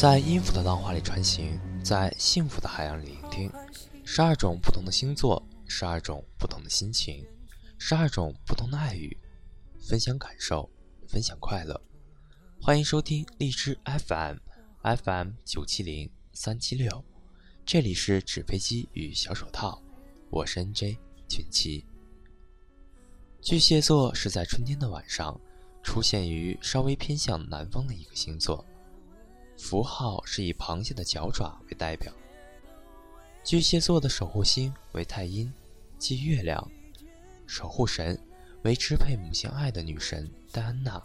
在音符的浪花里穿行，在幸福的海洋里聆听。十二种不同的星座，十二种不同的心情，十二种不同的爱语，分享感受，分享快乐。欢迎收听荔枝 FM FM 九七零三七六，这里是纸飞机与小手套，我是 NJ 俊七。巨蟹座是在春天的晚上，出现于稍微偏向南方的一个星座，符号是以螃蟹的脚爪为代表。巨蟹座的守护星为太阴，即月亮；守护神为支配母性爱的女神戴安娜。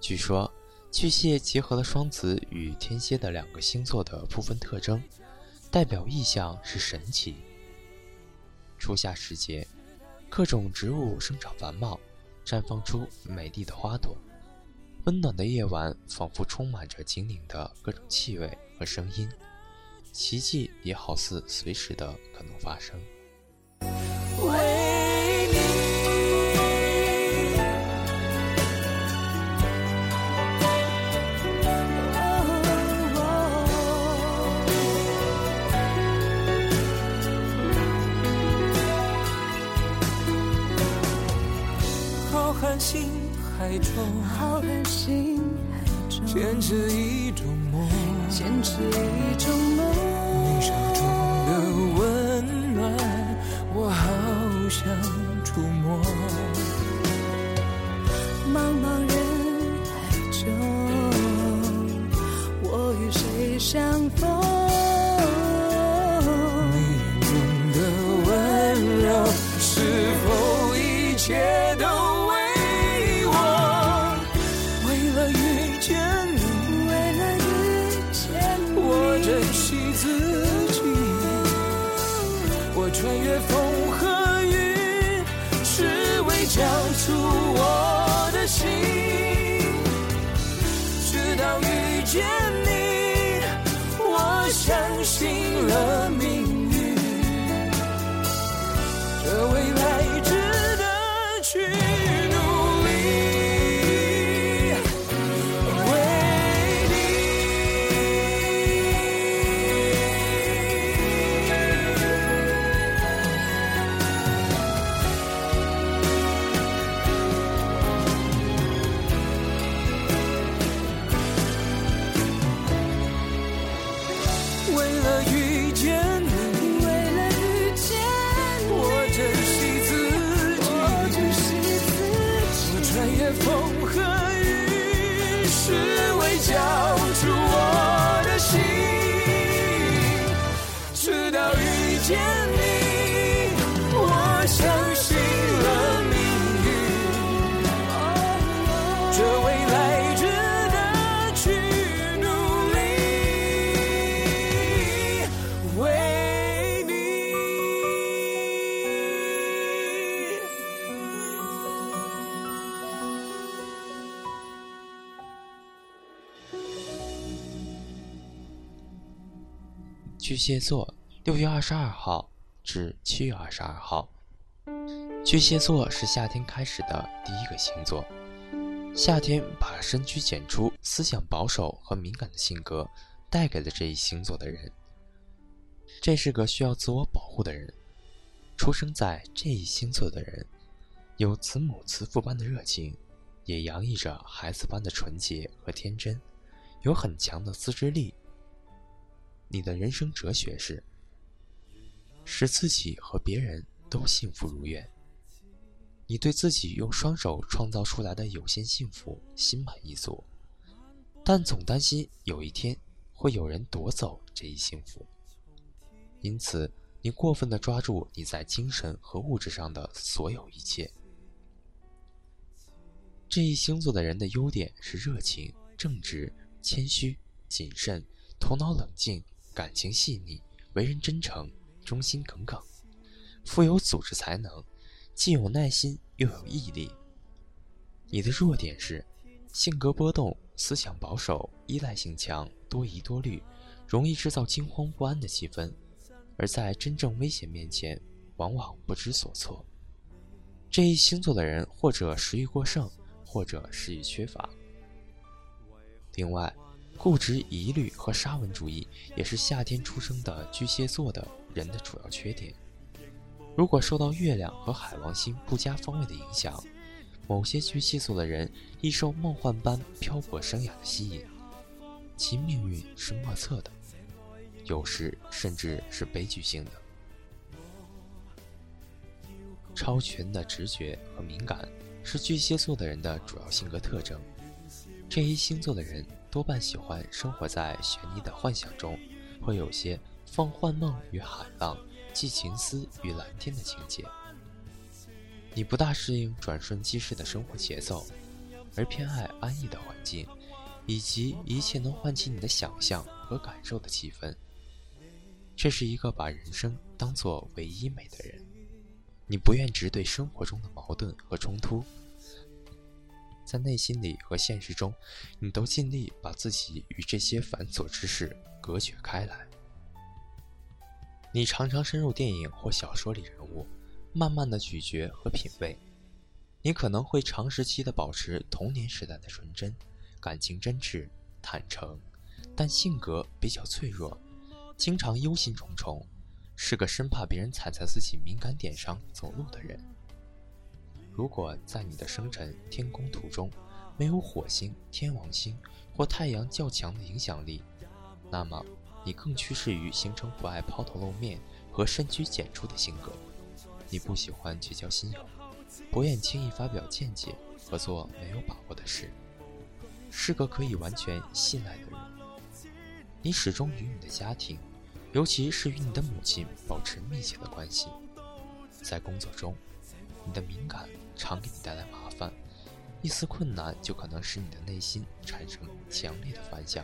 据说，巨蟹结合了双子与天蝎的两个星座的部分特征，代表意象是神奇。初夏时节。各种植物生长繁茂，绽放出美丽的花朵。温暖的夜晚仿佛充满着精灵的各种气味和声音，奇迹也好似随时的可能发生。海中，浩瀚星海中，坚持一种梦，坚持一种见你我相信了巨蟹座，六月二十二号至七月二十二号。巨蟹座是夏天开始的第一个星座。夏天把深居简出、思想保守和敏感的性格带给了这一星座的人。这是个需要自我保护的人。出生在这一星座的人，有慈母慈父般的热情，也洋溢着孩子般的纯洁和天真，有很强的自制力。你的人生哲学是使自己和别人都幸福如愿。你对自己用双手创造出来的有限幸福心满意足，但总担心有一天会有人夺走这一幸福。因此，你过分的抓住你在精神和物质上的所有一切。这一星座的人的优点是热情、正直、谦虚、谨慎、头脑冷静。感情细腻，为人真诚，忠心耿耿，富有组织才能，既有耐心又有毅力。你的弱点是性格波动，思想保守，依赖性强，多疑多虑，容易制造惊慌不安的气氛，而在真正危险面前，往往不知所措。这一星座的人，或者食欲过剩，或者食欲缺乏。另外。固执、疑虑和沙文主义也是夏天出生的巨蟹座的人的主要缺点。如果受到月亮和海王星不佳方位的影响，某些巨蟹座的人易受梦幻般漂泊生涯的吸引，其命运是莫测的，有时甚至是悲剧性的。超群的直觉和敏感是巨蟹座的人的主要性格特征。这一星座的人多半喜欢生活在悬疑的幻想中，会有些放幻梦与海浪，寄情思与蓝天的情节。你不大适应转瞬即逝的生活节奏，而偏爱安逸的环境，以及一切能唤起你的想象和感受的气氛。这是一个把人生当作唯一美的人。你不愿直对生活中的矛盾和冲突，在内心里和现实中，你都尽力把自己与这些繁琐之事隔绝开来。你常常深入电影或小说里人物，慢慢的咀嚼和品味。你可能会长时期的保持童年时代的纯真，感情真挚、坦诚，但性格比较脆弱，经常忧心忡忡。是个生怕别人踩在自己敏感点上走路的人。如果在你的生辰天宫图中没有火星、天王星或太阳较强的影响力，那么你更趋势于形成不爱抛头露面和深居简出的性格。你不喜欢结交新友，不愿轻易发表见解和做没有把握的事，是个可以完全信赖的人。你始终与你的家庭。尤其是与你的母亲保持密切的关系，在工作中，你的敏感常给你带来麻烦，一丝困难就可能使你的内心产生强烈的反响。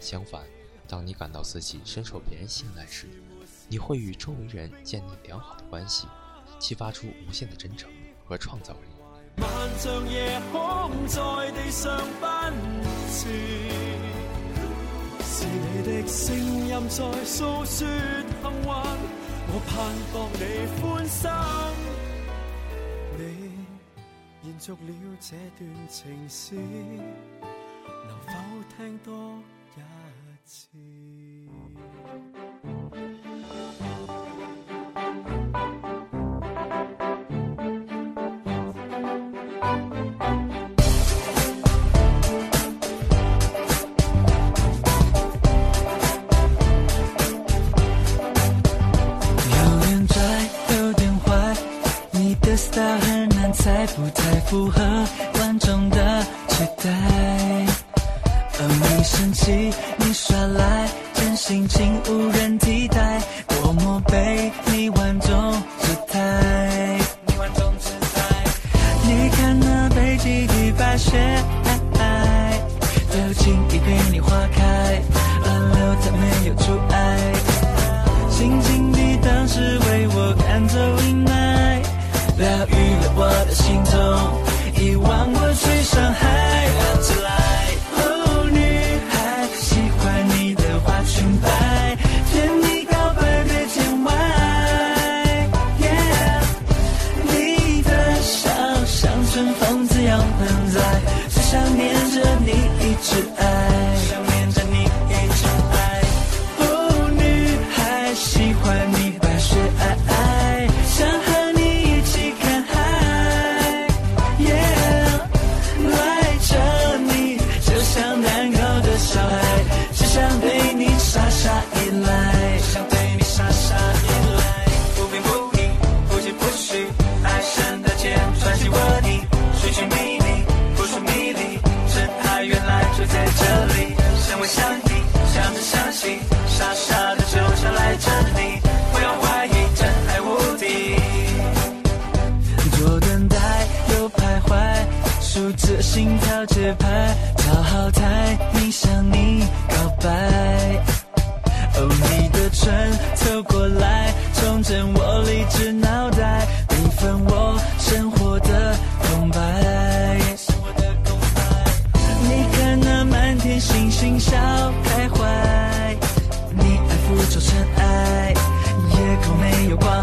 相反，当你感到自己深受别人信赖时，你会与周围人建立良好的关系，激发出无限的真诚和创造力。夜空在地上是你的声音在诉说幸运，我盼望你欢心。延续了这段情诗，能否听多一次？不太符合观众的期待。而你生气，你耍赖，真心情无人替代，多么被你玩中姿态。你看那北极地白雪，都轻易被你划开，疗愈了我的心痛，遗忘过去伤害，数着心跳节拍，找好台，你向你告白。哦，你的唇凑过来，重整我理智脑袋，缤纷我生活的空白。你看那满天星星笑开怀，你爱浮着尘埃，夜空没有光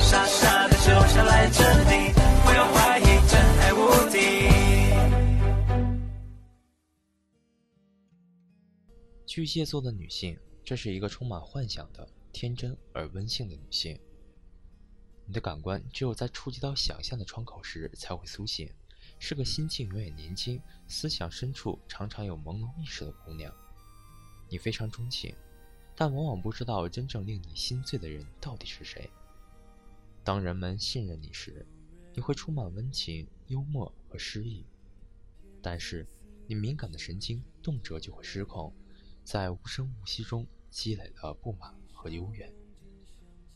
傻傻的就像来这里，不要怀疑，真爱无敌。巨蟹座的女性，这是一个充满幻想的、天真而温馨的女性。你的感官只有在触及到想象的窗口时才会苏醒，是个心境永远年轻、思想深处常常有朦胧意识的姑娘。你非常钟情，但往往不知道真正令你心醉的人到底是谁。当人们信任你时，你会充满温情、幽默和诗意，但是你敏感的神经动辄就会失控，在无声无息中积累了不满和幽怨。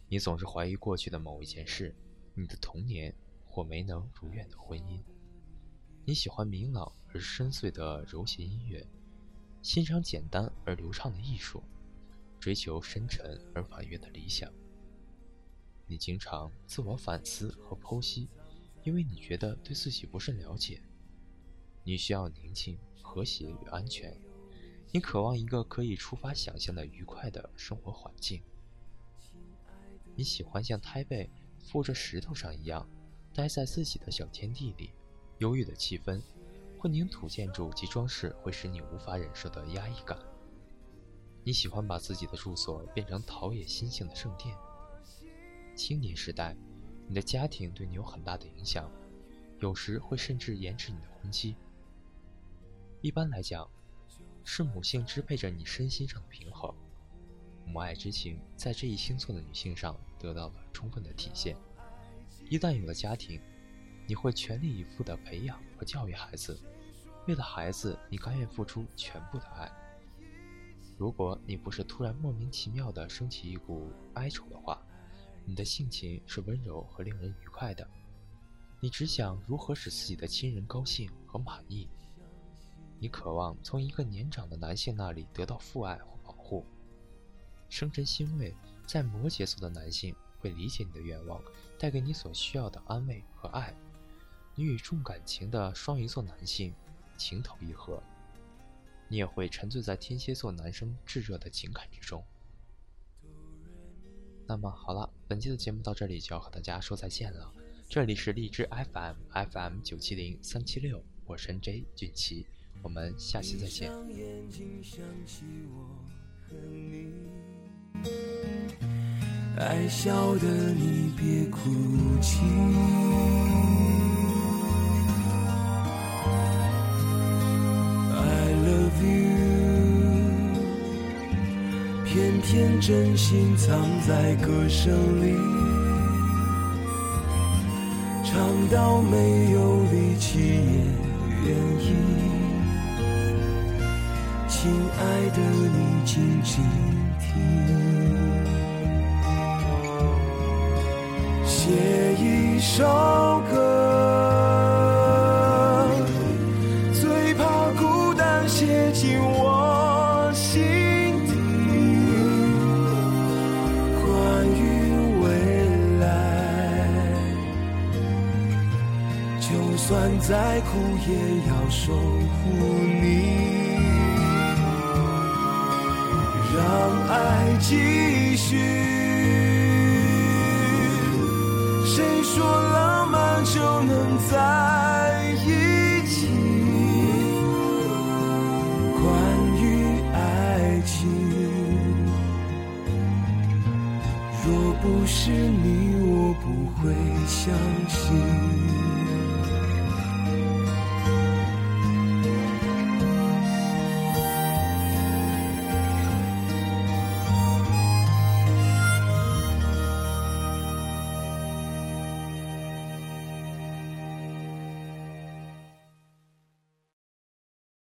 你总是怀疑过去的某一件事，你的童年或没能如愿的婚姻。你喜欢明朗而深邃的柔谐音乐，欣赏简单而流畅的艺术，追求深沉而婉约的理想。你经常自我反思和剖析，因为你觉得对自己不甚了解。你需要宁静、和谐与安全。你渴望一个可以触发想象的愉快的生活环境。你喜欢像胎背附着石头上一样，待在自己的小天地里。忧郁的气氛，混凝土建筑及装饰会使你无法忍受的压抑感。你喜欢把自己的住所变成陶冶心性的圣殿。青年时代，你的家庭对你有很大的影响，有时会甚至延迟你的婚期。一般来讲，是母性支配着你身心上的平衡。母爱之情在这一星座的女性上得到了充分的体现。一旦有了家庭，你会全力以赴地培养和教育孩子，为了孩子，你甘愿付出全部的爱。如果你不是突然莫名其妙地升起一股哀愁的话，你的性情是温柔和令人愉快的。你只想如何使自己的亲人高兴和满意。你渴望从一个年长的男性那里得到父爱或保护。生辰欣慰，在摩羯座的男性会理解你的愿望，带给你所需要的安慰和爱。你与重感情的双鱼座男性情投意合，你也会沉醉在天蝎座男生炙热的情感之中。那么好了，本期的节目到这里就要和大家说再见了。这里是荔枝 FM FM 九七零三七六，我是 J 俊奇，我们下期再见。爱笑的你别哭泣。偏偏真心藏在歌声里，唱到没有力气也愿意。亲爱的你，静静听。写一首歌，再苦也要守护你，让爱继续。谁说浪漫就能在一起。关于爱情，若不是你，